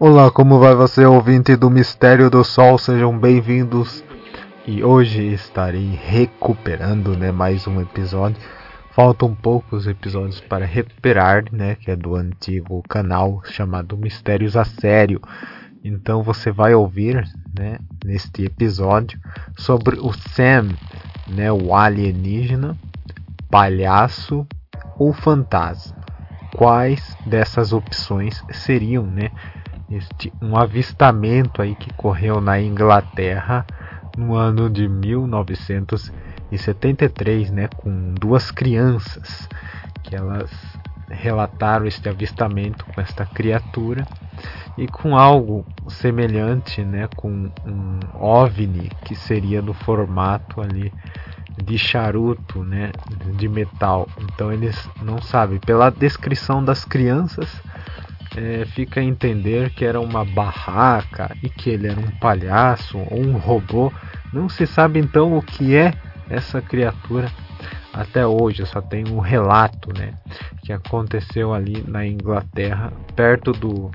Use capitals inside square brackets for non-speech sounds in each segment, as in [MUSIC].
Olá, como vai você, ouvinte do Mistério do Sol? Sejam bem-vindos. E hoje estarei recuperando, né, mais um episódio. Faltam poucos episódios para recuperar, né, que é do antigo canal chamado Mistérios a Sério. Então você vai ouvir, né, neste episódio sobre o Sam, né, o alienígena, palhaço ou fantasma. Quais dessas opções seriam, né? Este um avistamento aí que correu na Inglaterra no ano de 1973, né, com duas crianças que elas relataram este avistamento com esta criatura e com algo semelhante, né, com um ovni que seria do formato ali de charuto, né, de metal. Então eles não sabem. Pela descrição das crianças, é, fica a entender que era uma barraca e que ele era um palhaço ou um robô. Não se sabe então o que é essa criatura até hoje. Só tem um relato, né, que aconteceu ali na Inglaterra, perto do,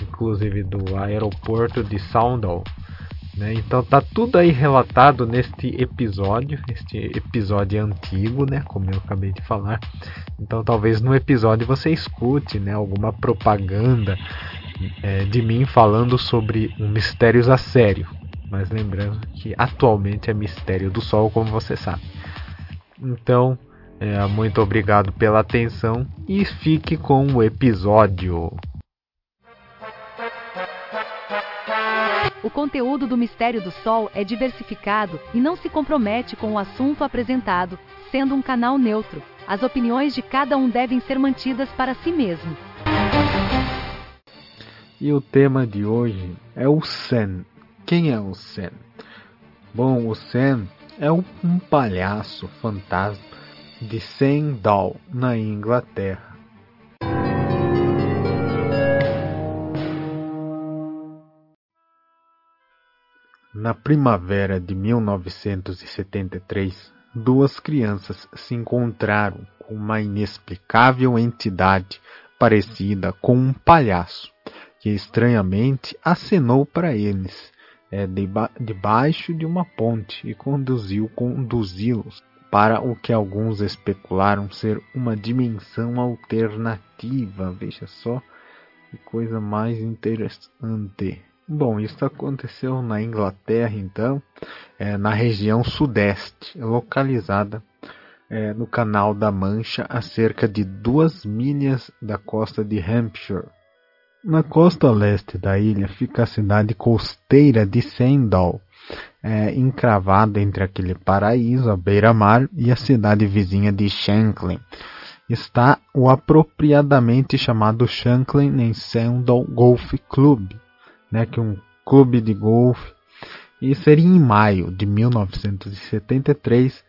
inclusive do aeroporto de Soundall. Né? Então tá tudo aí relatado neste episódio, este episódio antigo, né? Como eu acabei de falar. Então talvez no episódio você escute, né? Alguma propaganda é, de mim falando sobre um mistérios a sério. Mas lembrando que atualmente é mistério do Sol, como você sabe. Então, é, muito obrigado pela atenção e fique com o episódio. O conteúdo do Mistério do Sol é diversificado e não se compromete com o assunto apresentado, sendo um canal neutro. As opiniões de cada um devem ser mantidas para si mesmo. E o tema de hoje é o Sen. Quem é o Sen? Bom, o Sen é um palhaço fantasma de Sendal, na Inglaterra. Na primavera de 1973, duas crianças se encontraram com uma inexplicável entidade parecida com um palhaço, que estranhamente acenou para eles é, deba debaixo de uma ponte e conduziu conduzi-los para o que alguns especularam ser uma dimensão alternativa. Veja só que coisa mais interessante. Bom, isso aconteceu na Inglaterra, então, é, na região sudeste, localizada é, no Canal da Mancha, a cerca de duas milhas da costa de Hampshire. Na costa leste da ilha fica a cidade costeira de Sandal, é, encravada entre aquele paraíso, a beira-mar, e a cidade vizinha de Shanklin. Está o apropriadamente chamado Shanklin and Sandal Golf Club, né, que um clube de golfe. E seria em maio de 1973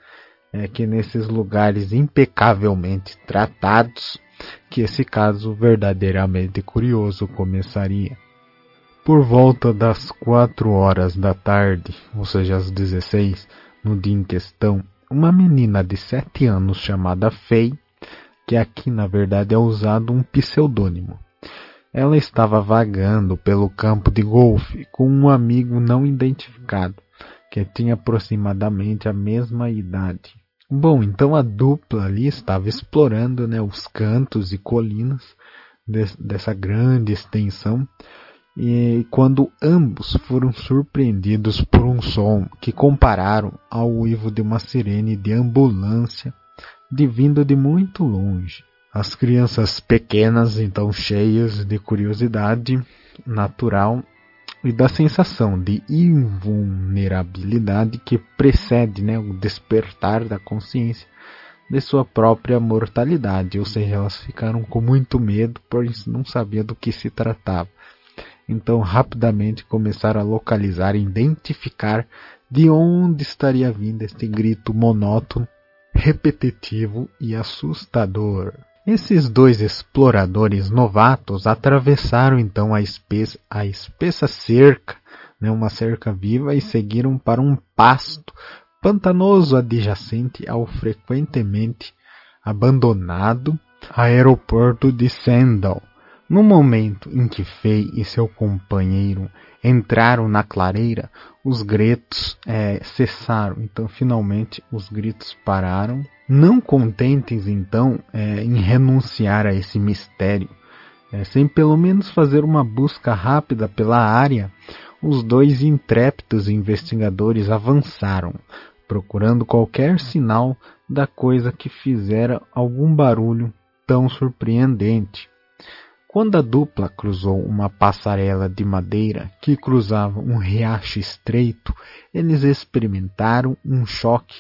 é, que nesses lugares impecavelmente tratados que esse caso verdadeiramente curioso começaria. Por volta das quatro horas da tarde, ou seja, às 16, no dia em questão, uma menina de sete anos chamada Faye, que aqui na verdade é usado um pseudônimo, ela estava vagando pelo campo de golfe com um amigo não identificado, que tinha aproximadamente a mesma idade. Bom, então a dupla ali estava explorando né, os cantos e colinas de, dessa grande extensão e quando ambos foram surpreendidos por um som que compararam ao uivo de uma sirene de ambulância de vindo de muito longe. As crianças pequenas, então cheias de curiosidade natural e da sensação de invulnerabilidade que precede né, o despertar da consciência de sua própria mortalidade, ou seja, elas ficaram com muito medo, pois não sabiam do que se tratava. Então, rapidamente começaram a localizar e identificar de onde estaria vindo este grito monótono, repetitivo e assustador. Esses dois exploradores novatos atravessaram então a espessa, a espessa cerca, né, uma cerca viva, e seguiram para um pasto pantanoso adjacente ao frequentemente abandonado aeroporto de Sandal, No momento em que Fei e seu companheiro entraram na clareira, os gritos é, cessaram. Então, finalmente, os gritos pararam. Não contentes, então, é, em renunciar a esse mistério, é, sem pelo menos fazer uma busca rápida pela área, os dois intrépidos investigadores avançaram, procurando qualquer sinal da coisa que fizera algum barulho tão surpreendente. Quando a dupla cruzou uma passarela de madeira que cruzava um riacho estreito, eles experimentaram um choque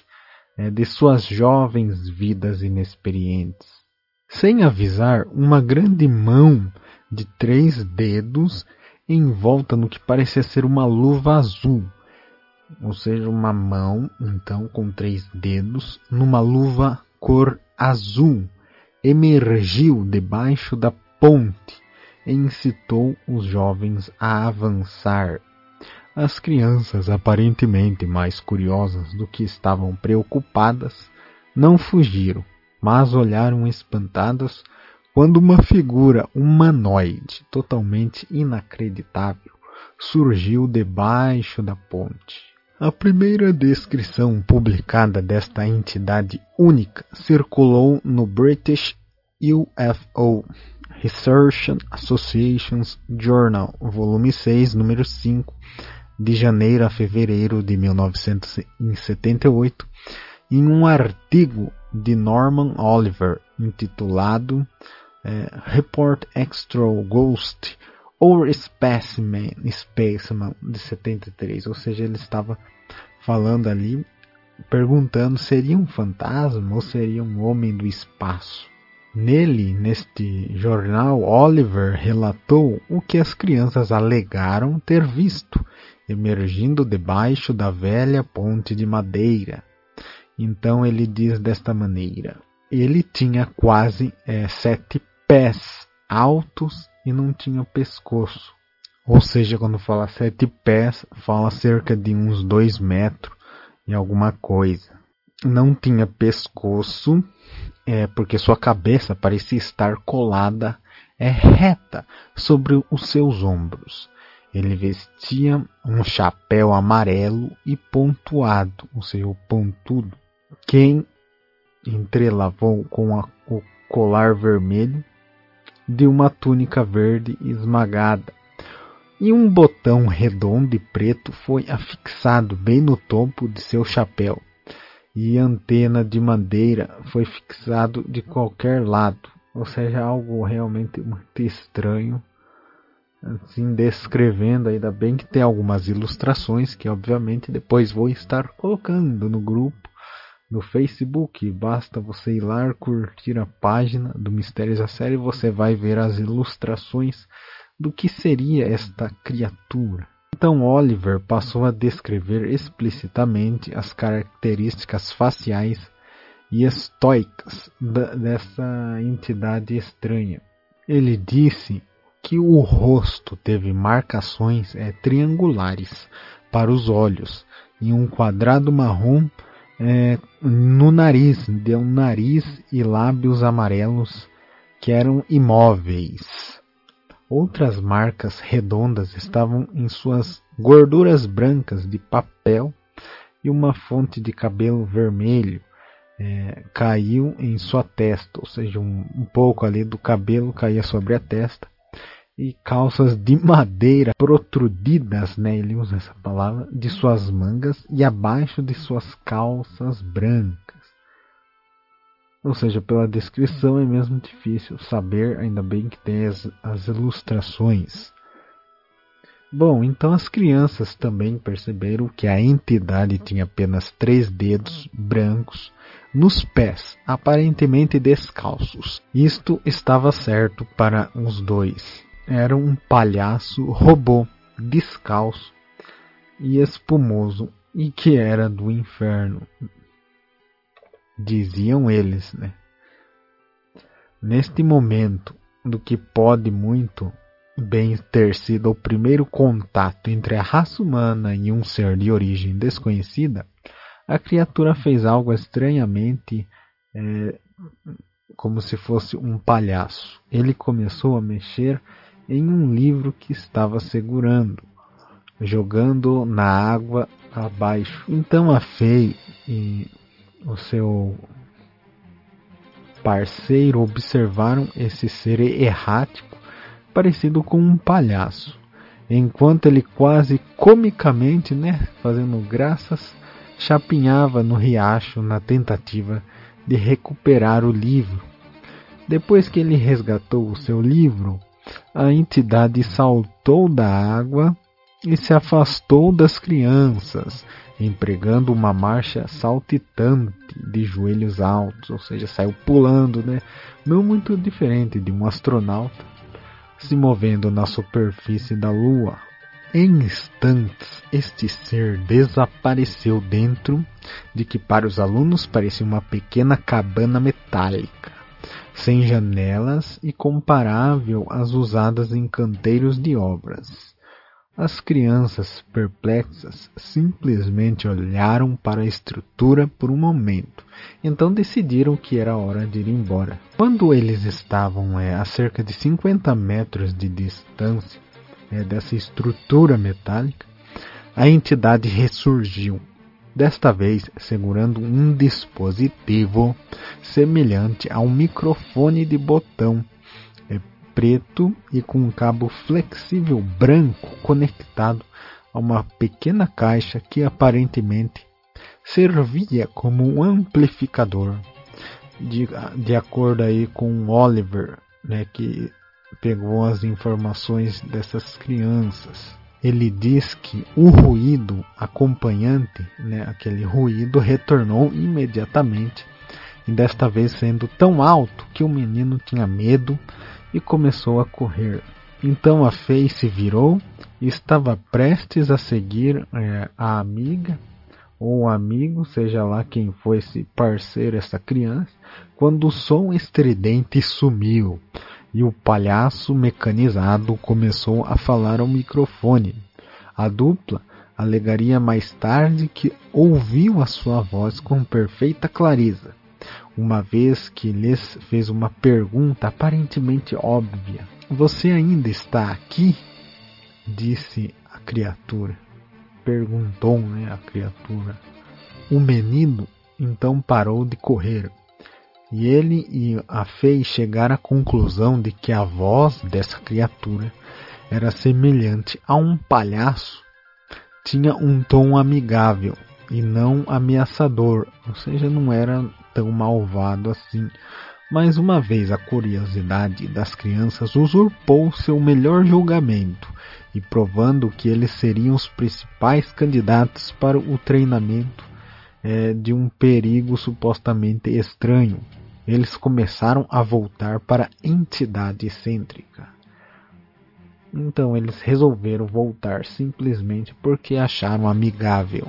é, de suas jovens vidas inexperientes. Sem avisar, uma grande mão de três dedos envolta no que parecia ser uma luva azul, ou seja, uma mão, então, com três dedos, numa luva cor azul, emergiu debaixo da ponte e incitou os jovens a avançar. As crianças, aparentemente mais curiosas do que estavam preocupadas, não fugiram, mas olharam espantadas quando uma figura humanoide totalmente inacreditável surgiu debaixo da ponte. A primeira descrição publicada desta entidade única circulou no British UFO Research Association's Journal, volume 6, número 5, de janeiro a fevereiro de 1978, em um artigo de Norman Oliver intitulado é, Report Extra Ghost or Specimen, Specimen de 73, ou seja, ele estava falando ali, perguntando seria um fantasma ou seria um homem do espaço. Nele, neste jornal, Oliver relatou o que as crianças alegaram ter visto, emergindo debaixo da velha ponte de madeira. Então ele diz desta maneira: ele tinha quase é, sete pés altos e não tinha pescoço. Ou seja, quando fala sete pés, fala cerca de uns dois metros e alguma coisa. Não tinha pescoço é porque sua cabeça parecia estar colada é reta sobre os seus ombros. Ele vestia um chapéu amarelo e pontuado, ou seja, pontudo, que entrelavou com a, o colar vermelho de uma túnica verde esmagada. E um botão redondo e preto foi afixado bem no topo de seu chapéu e antena de madeira foi fixado de qualquer lado, ou seja, algo realmente muito estranho. Assim, descrevendo, ainda bem que tem algumas ilustrações que, obviamente, depois vou estar colocando no grupo no Facebook. Basta você ir lá curtir a página do Mistérios da Série e você vai ver as ilustrações do que seria esta criatura. Então Oliver passou a descrever explicitamente as características faciais e estoicas dessa entidade estranha. Ele disse que o rosto teve marcações é, triangulares para os olhos e um quadrado marrom é, no nariz, de um nariz e lábios amarelos que eram imóveis. Outras marcas redondas estavam em suas gorduras brancas de papel e uma fonte de cabelo vermelho é, caiu em sua testa, ou seja, um, um pouco ali do cabelo caía sobre a testa e calças de [LAUGHS] madeira protrudidas, né, ele usa essa palavra, de suas mangas e abaixo de suas calças brancas. Ou seja, pela descrição é mesmo difícil saber, ainda bem que tem as, as ilustrações. Bom, então as crianças também perceberam que a entidade tinha apenas três dedos brancos nos pés, aparentemente descalços. Isto estava certo para os dois. Era um palhaço robô descalço e espumoso e que era do inferno, diziam eles, né? Neste momento, do que pode muito bem ter sido o primeiro contato entre a raça humana e um ser de origem desconhecida, a criatura fez algo estranhamente é, como se fosse um palhaço. Ele começou a mexer em um livro que estava segurando, jogando na água abaixo. Então a Fei o seu parceiro observaram esse ser errático, parecido com um palhaço, enquanto ele quase comicamente, né, fazendo graças, chapinhava no riacho na tentativa de recuperar o livro. Depois que ele resgatou o seu livro, a entidade saltou da água e se afastou das crianças, empregando uma marcha saltitante de joelhos altos, ou seja, saiu pulando, né? Não muito diferente de um astronauta se movendo na superfície da Lua. Em instantes, este ser desapareceu dentro de que para os alunos parecia uma pequena cabana metálica, sem janelas e comparável às usadas em canteiros de obras. As crianças, perplexas, simplesmente olharam para a estrutura por um momento, então decidiram que era hora de ir embora. Quando eles estavam é, a cerca de 50 metros de distância é, dessa estrutura metálica, a entidade ressurgiu, desta vez segurando um dispositivo semelhante a um microfone de botão preto e com um cabo flexível branco conectado a uma pequena caixa que aparentemente servia como um amplificador. De, de acordo aí com Oliver, né, que pegou as informações dessas crianças. Ele diz que o ruído acompanhante, né, aquele ruído, retornou imediatamente e desta vez sendo tão alto que o menino tinha medo e começou a correr. Então a Fei se virou e estava prestes a seguir é, a amiga ou amigo, seja lá quem foi esse parceiro, essa criança, quando o som estridente sumiu e o palhaço mecanizado começou a falar ao microfone. A dupla alegaria mais tarde que ouviu a sua voz com perfeita clareza uma vez que lhes fez uma pergunta aparentemente óbvia. Você ainda está aqui? disse a criatura. Perguntou né, a criatura. O menino então parou de correr. E ele e a Fei chegaram à conclusão de que a voz dessa criatura era semelhante a um palhaço. Tinha um tom amigável e não ameaçador, ou seja, não era tão malvado assim. Mais uma vez, a curiosidade das crianças usurpou seu melhor julgamento e provando que eles seriam os principais candidatos para o treinamento é, de um perigo supostamente estranho. Eles começaram a voltar para a entidade excêntrica. Então eles resolveram voltar simplesmente porque acharam amigável.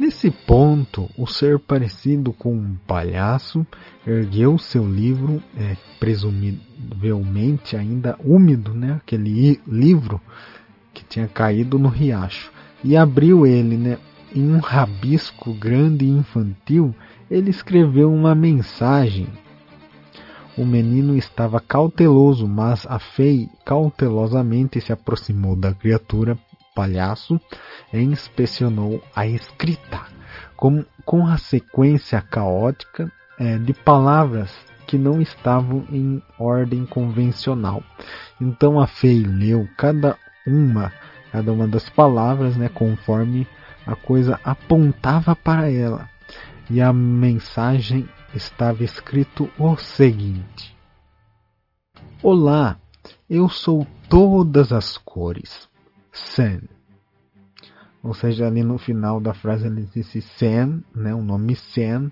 Nesse ponto, o ser parecido com um palhaço ergueu seu livro, é, presumivelmente ainda úmido, né, aquele livro que tinha caído no riacho, e abriu ele, né, em um rabisco grande e infantil. Ele escreveu uma mensagem. O menino estava cauteloso, mas a Fei cautelosamente se aproximou da criatura palhaço e inspecionou a escrita, com, com a sequência caótica é, de palavras que não estavam em ordem convencional. Então a Fei leu cada uma, cada uma das palavras, né, conforme a coisa apontava para ela. E a mensagem estava escrito o seguinte: Olá, eu sou todas as cores. Sam. Ou seja, ali no final da frase ele disse Sam, né, o nome Sam,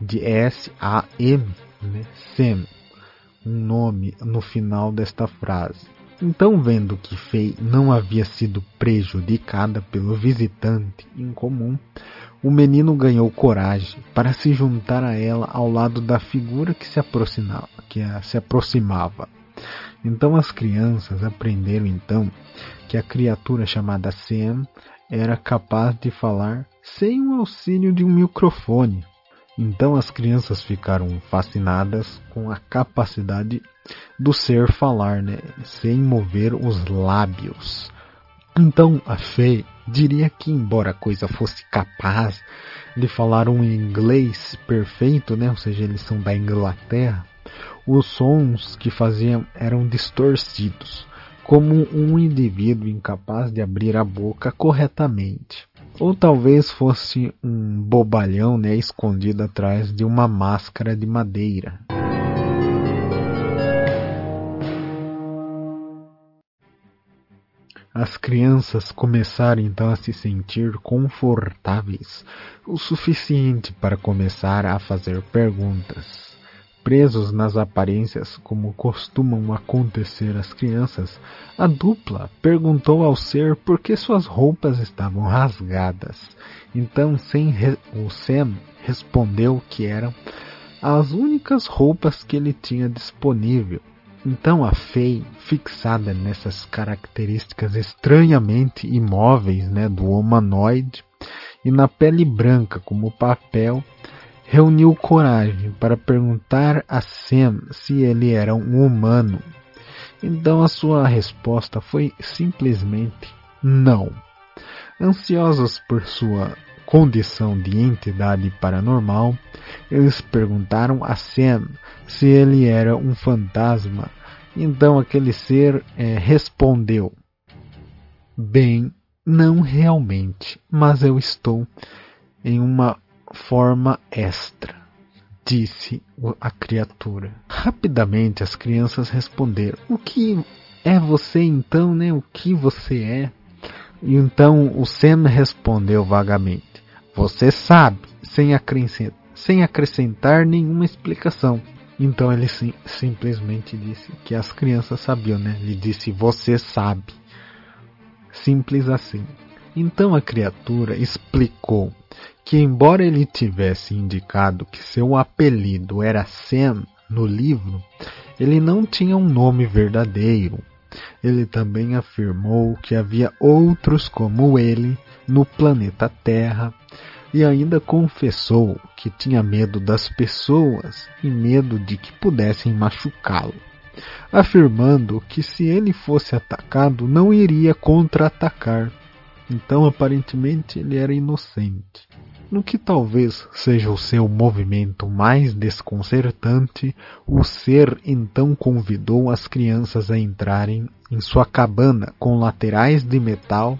de S-A-M, né, Sam, um nome no final desta frase. Então, vendo que Fei não havia sido prejudicada pelo visitante incomum, o menino ganhou coragem para se juntar a ela ao lado da figura que se aproximava. Que se aproximava. Então as crianças aprenderam então que a criatura chamada Sam era capaz de falar sem o auxílio de um microfone. Então as crianças ficaram fascinadas com a capacidade do ser falar, né, sem mover os lábios. Então a Fê diria que, embora a coisa fosse capaz de falar um inglês perfeito, né, ou seja, eles são da Inglaterra, os sons que faziam eram distorcidos, como um indivíduo incapaz de abrir a boca corretamente. Ou talvez fosse um bobalhão né, escondido atrás de uma máscara de madeira. As crianças começaram então a se sentir confortáveis o suficiente para começar a fazer perguntas. Presos nas aparências, como costumam acontecer às crianças, a dupla perguntou ao ser por que suas roupas estavam rasgadas. Então o Sam respondeu que eram as únicas roupas que ele tinha disponível. Então a Fei, fixada nessas características estranhamente imóveis né, do humanoide e na pele branca como papel, reuniu coragem para perguntar a Sam se ele era um humano. Então a sua resposta foi simplesmente não. Ansiosos por sua condição de entidade paranormal, eles perguntaram a Sam se ele era um fantasma. Então aquele ser é, respondeu: Bem, não realmente, mas eu estou em uma forma extra, disse a criatura. Rapidamente as crianças responderam: O que é você então, né? O que você é? E então o Sam respondeu vagamente: Você sabe, sem acrescentar, sem acrescentar nenhuma explicação. Então ele sim, simplesmente disse que as crianças sabiam, né? Ele disse: Você sabe. Simples assim. Então a criatura explicou que, embora ele tivesse indicado que seu apelido era Sam no livro, ele não tinha um nome verdadeiro. Ele também afirmou que havia outros como ele no planeta Terra e ainda confessou que tinha medo das pessoas e medo de que pudessem machucá-lo, afirmando que se ele fosse atacado não iria contra-atacar. Então, aparentemente, ele era inocente. No que talvez seja o seu movimento mais desconcertante, o ser então convidou as crianças a entrarem em sua cabana com laterais de metal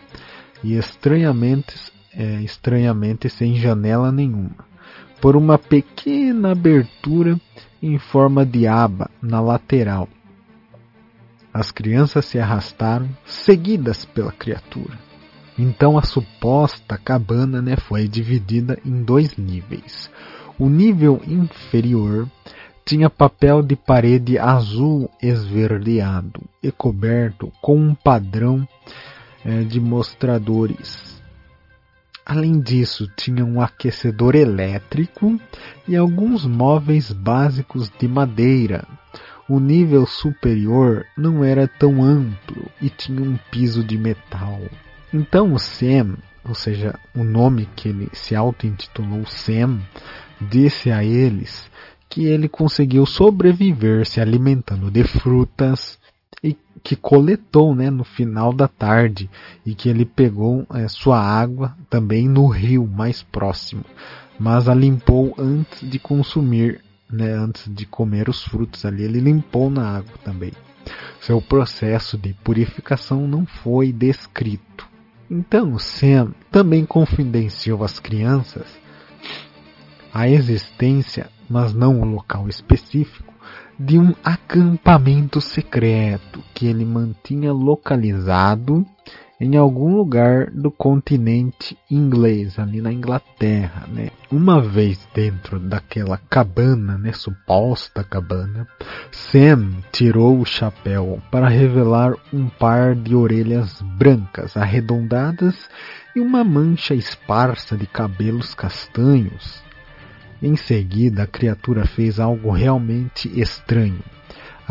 e estranhamente, é, estranhamente sem janela nenhuma, por uma pequena abertura em forma de aba na lateral. As crianças se arrastaram, seguidas pela criatura. Então a suposta cabana né, foi dividida em dois níveis. O nível inferior tinha papel de parede azul esverdeado e coberto com um padrão é, de mostradores. Além disso, tinha um aquecedor elétrico e alguns móveis básicos de madeira. O nível superior não era tão amplo e tinha um piso de metal. Então o Sam, ou seja, o nome que ele se auto-intitulou Sam, disse a eles que ele conseguiu sobreviver se alimentando de frutas e que coletou né, no final da tarde e que ele pegou é, sua água também no rio mais próximo, mas a limpou antes de consumir, né, antes de comer os frutos ali, ele limpou na água também. Seu processo de purificação não foi descrito. Então Sam também confidenciou às crianças a existência, mas não o local específico, de um acampamento secreto que ele mantinha localizado em algum lugar do continente inglês, ali na Inglaterra, né? Uma vez dentro daquela cabana, né, suposta cabana, Sam tirou o chapéu para revelar um par de orelhas brancas arredondadas e uma mancha esparsa de cabelos castanhos. Em seguida, a criatura fez algo realmente estranho.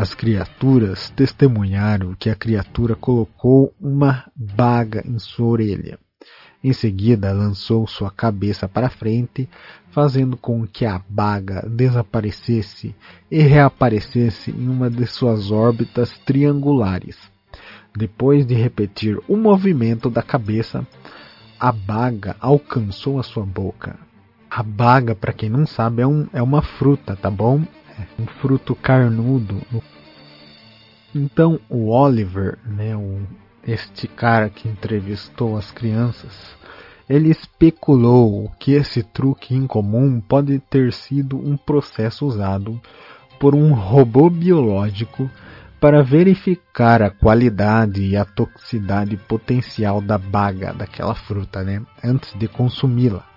As criaturas testemunharam que a criatura colocou uma baga em sua orelha. Em seguida, lançou sua cabeça para frente, fazendo com que a baga desaparecesse e reaparecesse em uma de suas órbitas triangulares. Depois de repetir o movimento da cabeça, a baga alcançou a sua boca. A baga, para quem não sabe, é, um, é uma fruta, tá bom? Um fruto carnudo. Então o Oliver, né, o este cara que entrevistou as crianças, ele especulou que esse truque incomum pode ter sido um processo usado por um robô biológico para verificar a qualidade e a toxicidade potencial da baga daquela fruta, né, antes de consumi-la.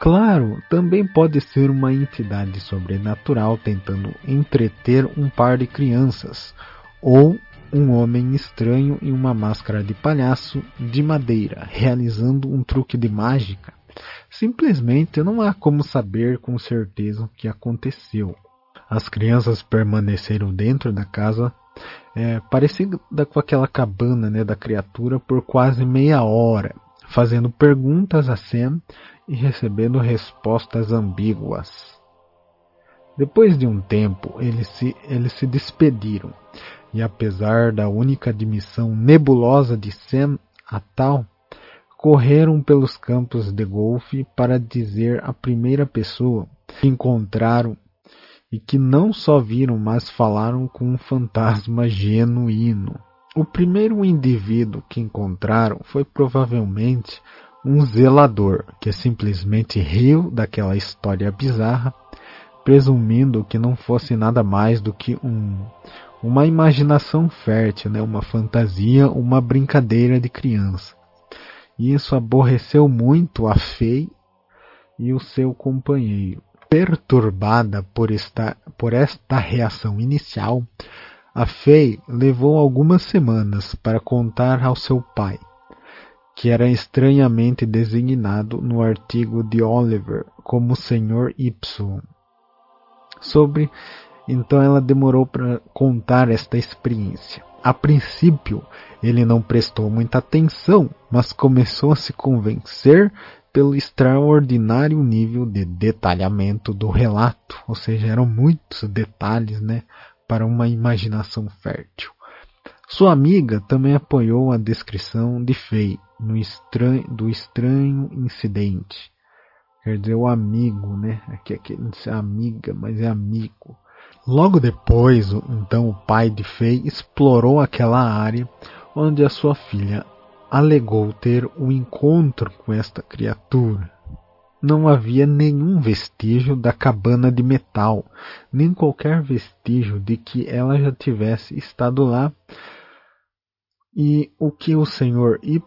Claro, também pode ser uma entidade sobrenatural tentando entreter um par de crianças, ou um homem estranho em uma máscara de palhaço de madeira, realizando um truque de mágica. Simplesmente não há como saber com certeza o que aconteceu. As crianças permaneceram dentro da casa, é, parecida com aquela cabana né, da criatura, por quase meia hora, fazendo perguntas a Sam e recebendo respostas ambíguas. Depois de um tempo, eles se, eles se despediram e apesar da única admissão nebulosa de Sam a tal, correram pelos campos de golfe para dizer à primeira pessoa que encontraram e que não só viram, mas falaram com um fantasma genuíno. O primeiro indivíduo que encontraram foi provavelmente um zelador que simplesmente riu daquela história bizarra, presumindo que não fosse nada mais do que um uma imaginação fértil, né? uma fantasia, uma brincadeira de criança. E isso aborreceu muito a Fei e o seu companheiro. Perturbada por esta, por esta reação inicial, a Fei levou algumas semanas para contar ao seu pai, que era estranhamente designado no artigo de Oliver como Sr. Y, sobre então ela demorou para contar esta experiência. A princípio, ele não prestou muita atenção, mas começou a se convencer pelo extraordinário nível de detalhamento do relato, ou seja, eram muitos detalhes, né, para uma imaginação fértil. Sua amiga também apoiou a descrição de Fei estranho, do estranho incidente. Quer dizer, o amigo, né? Aqui, aqui não é amiga, mas é amigo. Logo depois, então, o pai de Fei explorou aquela área onde a sua filha alegou ter um encontro com esta criatura. Não havia nenhum vestígio da cabana de metal, nem qualquer vestígio de que ela já tivesse estado lá. E o que o senhor Y,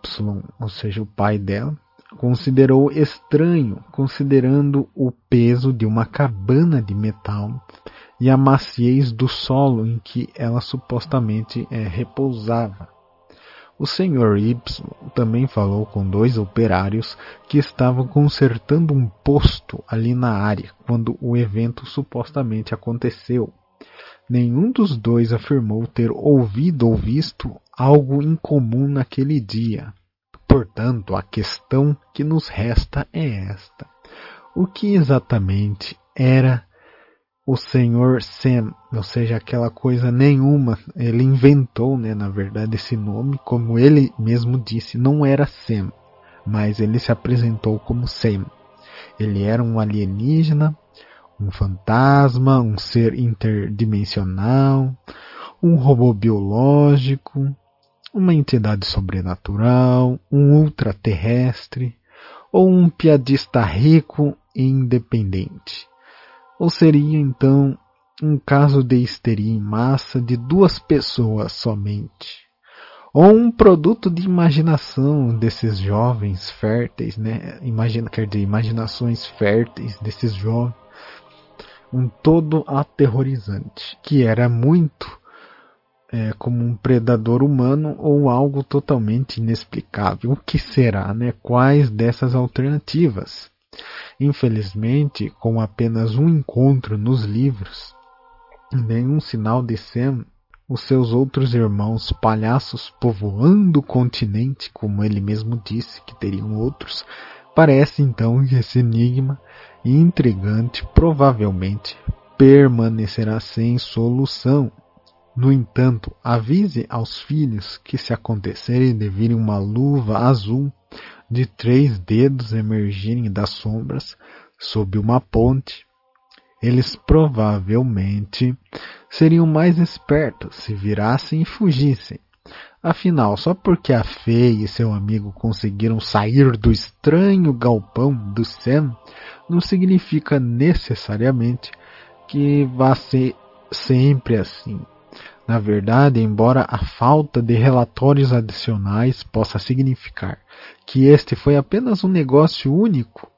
ou seja, o pai dela, considerou estranho, considerando o peso de uma cabana de metal e a maciez do solo em que ela supostamente é, repousava. O Sr. Y também falou com dois operários que estavam consertando um posto ali na área quando o evento supostamente aconteceu. Nenhum dos dois afirmou ter ouvido ou visto algo incomum naquele dia. Portanto, a questão que nos resta é esta: o que exatamente era o senhor Sem, ou seja, aquela coisa nenhuma. Ele inventou, né, na verdade, esse nome, como ele mesmo disse, não era Sem, mas ele se apresentou como Sem. Ele era um alienígena, um fantasma, um ser interdimensional, um robô biológico, uma entidade sobrenatural, um ultraterrestre ou um piadista rico e independente. Ou seria então um caso de histeria em massa de duas pessoas somente? Ou um produto de imaginação desses jovens férteis, né? Imagina, quer dizer, imaginações férteis desses jovens. Um todo aterrorizante, que era muito é, como um predador humano ou algo totalmente inexplicável. O que será, né? Quais dessas alternativas? Infelizmente, com apenas um encontro nos livros, nenhum sinal de Sam, os seus outros irmãos palhaços povoando o continente, como ele mesmo disse que teriam outros, parece então que esse enigma intrigante provavelmente permanecerá sem solução. No entanto, avise aos filhos que, se acontecerem de virem uma luva azul de três dedos emergirem das sombras sob uma ponte, eles provavelmente seriam mais espertos se virassem e fugissem. Afinal, só porque a Fê e seu amigo conseguiram sair do estranho galpão do Sam, não significa necessariamente que vá ser sempre assim. Na verdade, embora a falta de relatórios adicionais possa significar que este foi apenas um negócio único,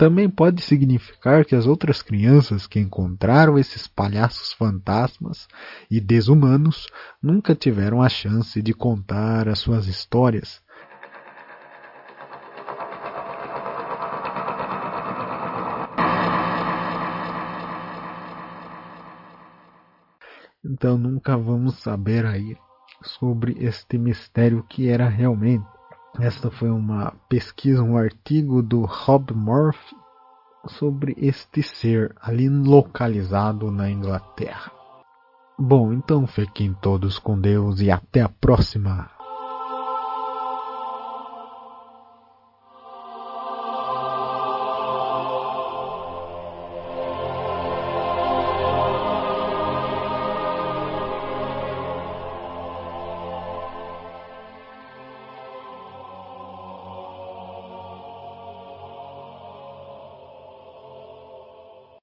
também pode significar que as outras crianças que encontraram esses palhaços fantasmas e desumanos nunca tiveram a chance de contar as suas histórias. Então nunca vamos saber aí sobre este mistério que era realmente. Esta foi uma pesquisa, um artigo do Rob Murphy sobre este ser ali localizado na Inglaterra. Bom, então fiquem todos com Deus e até a próxima.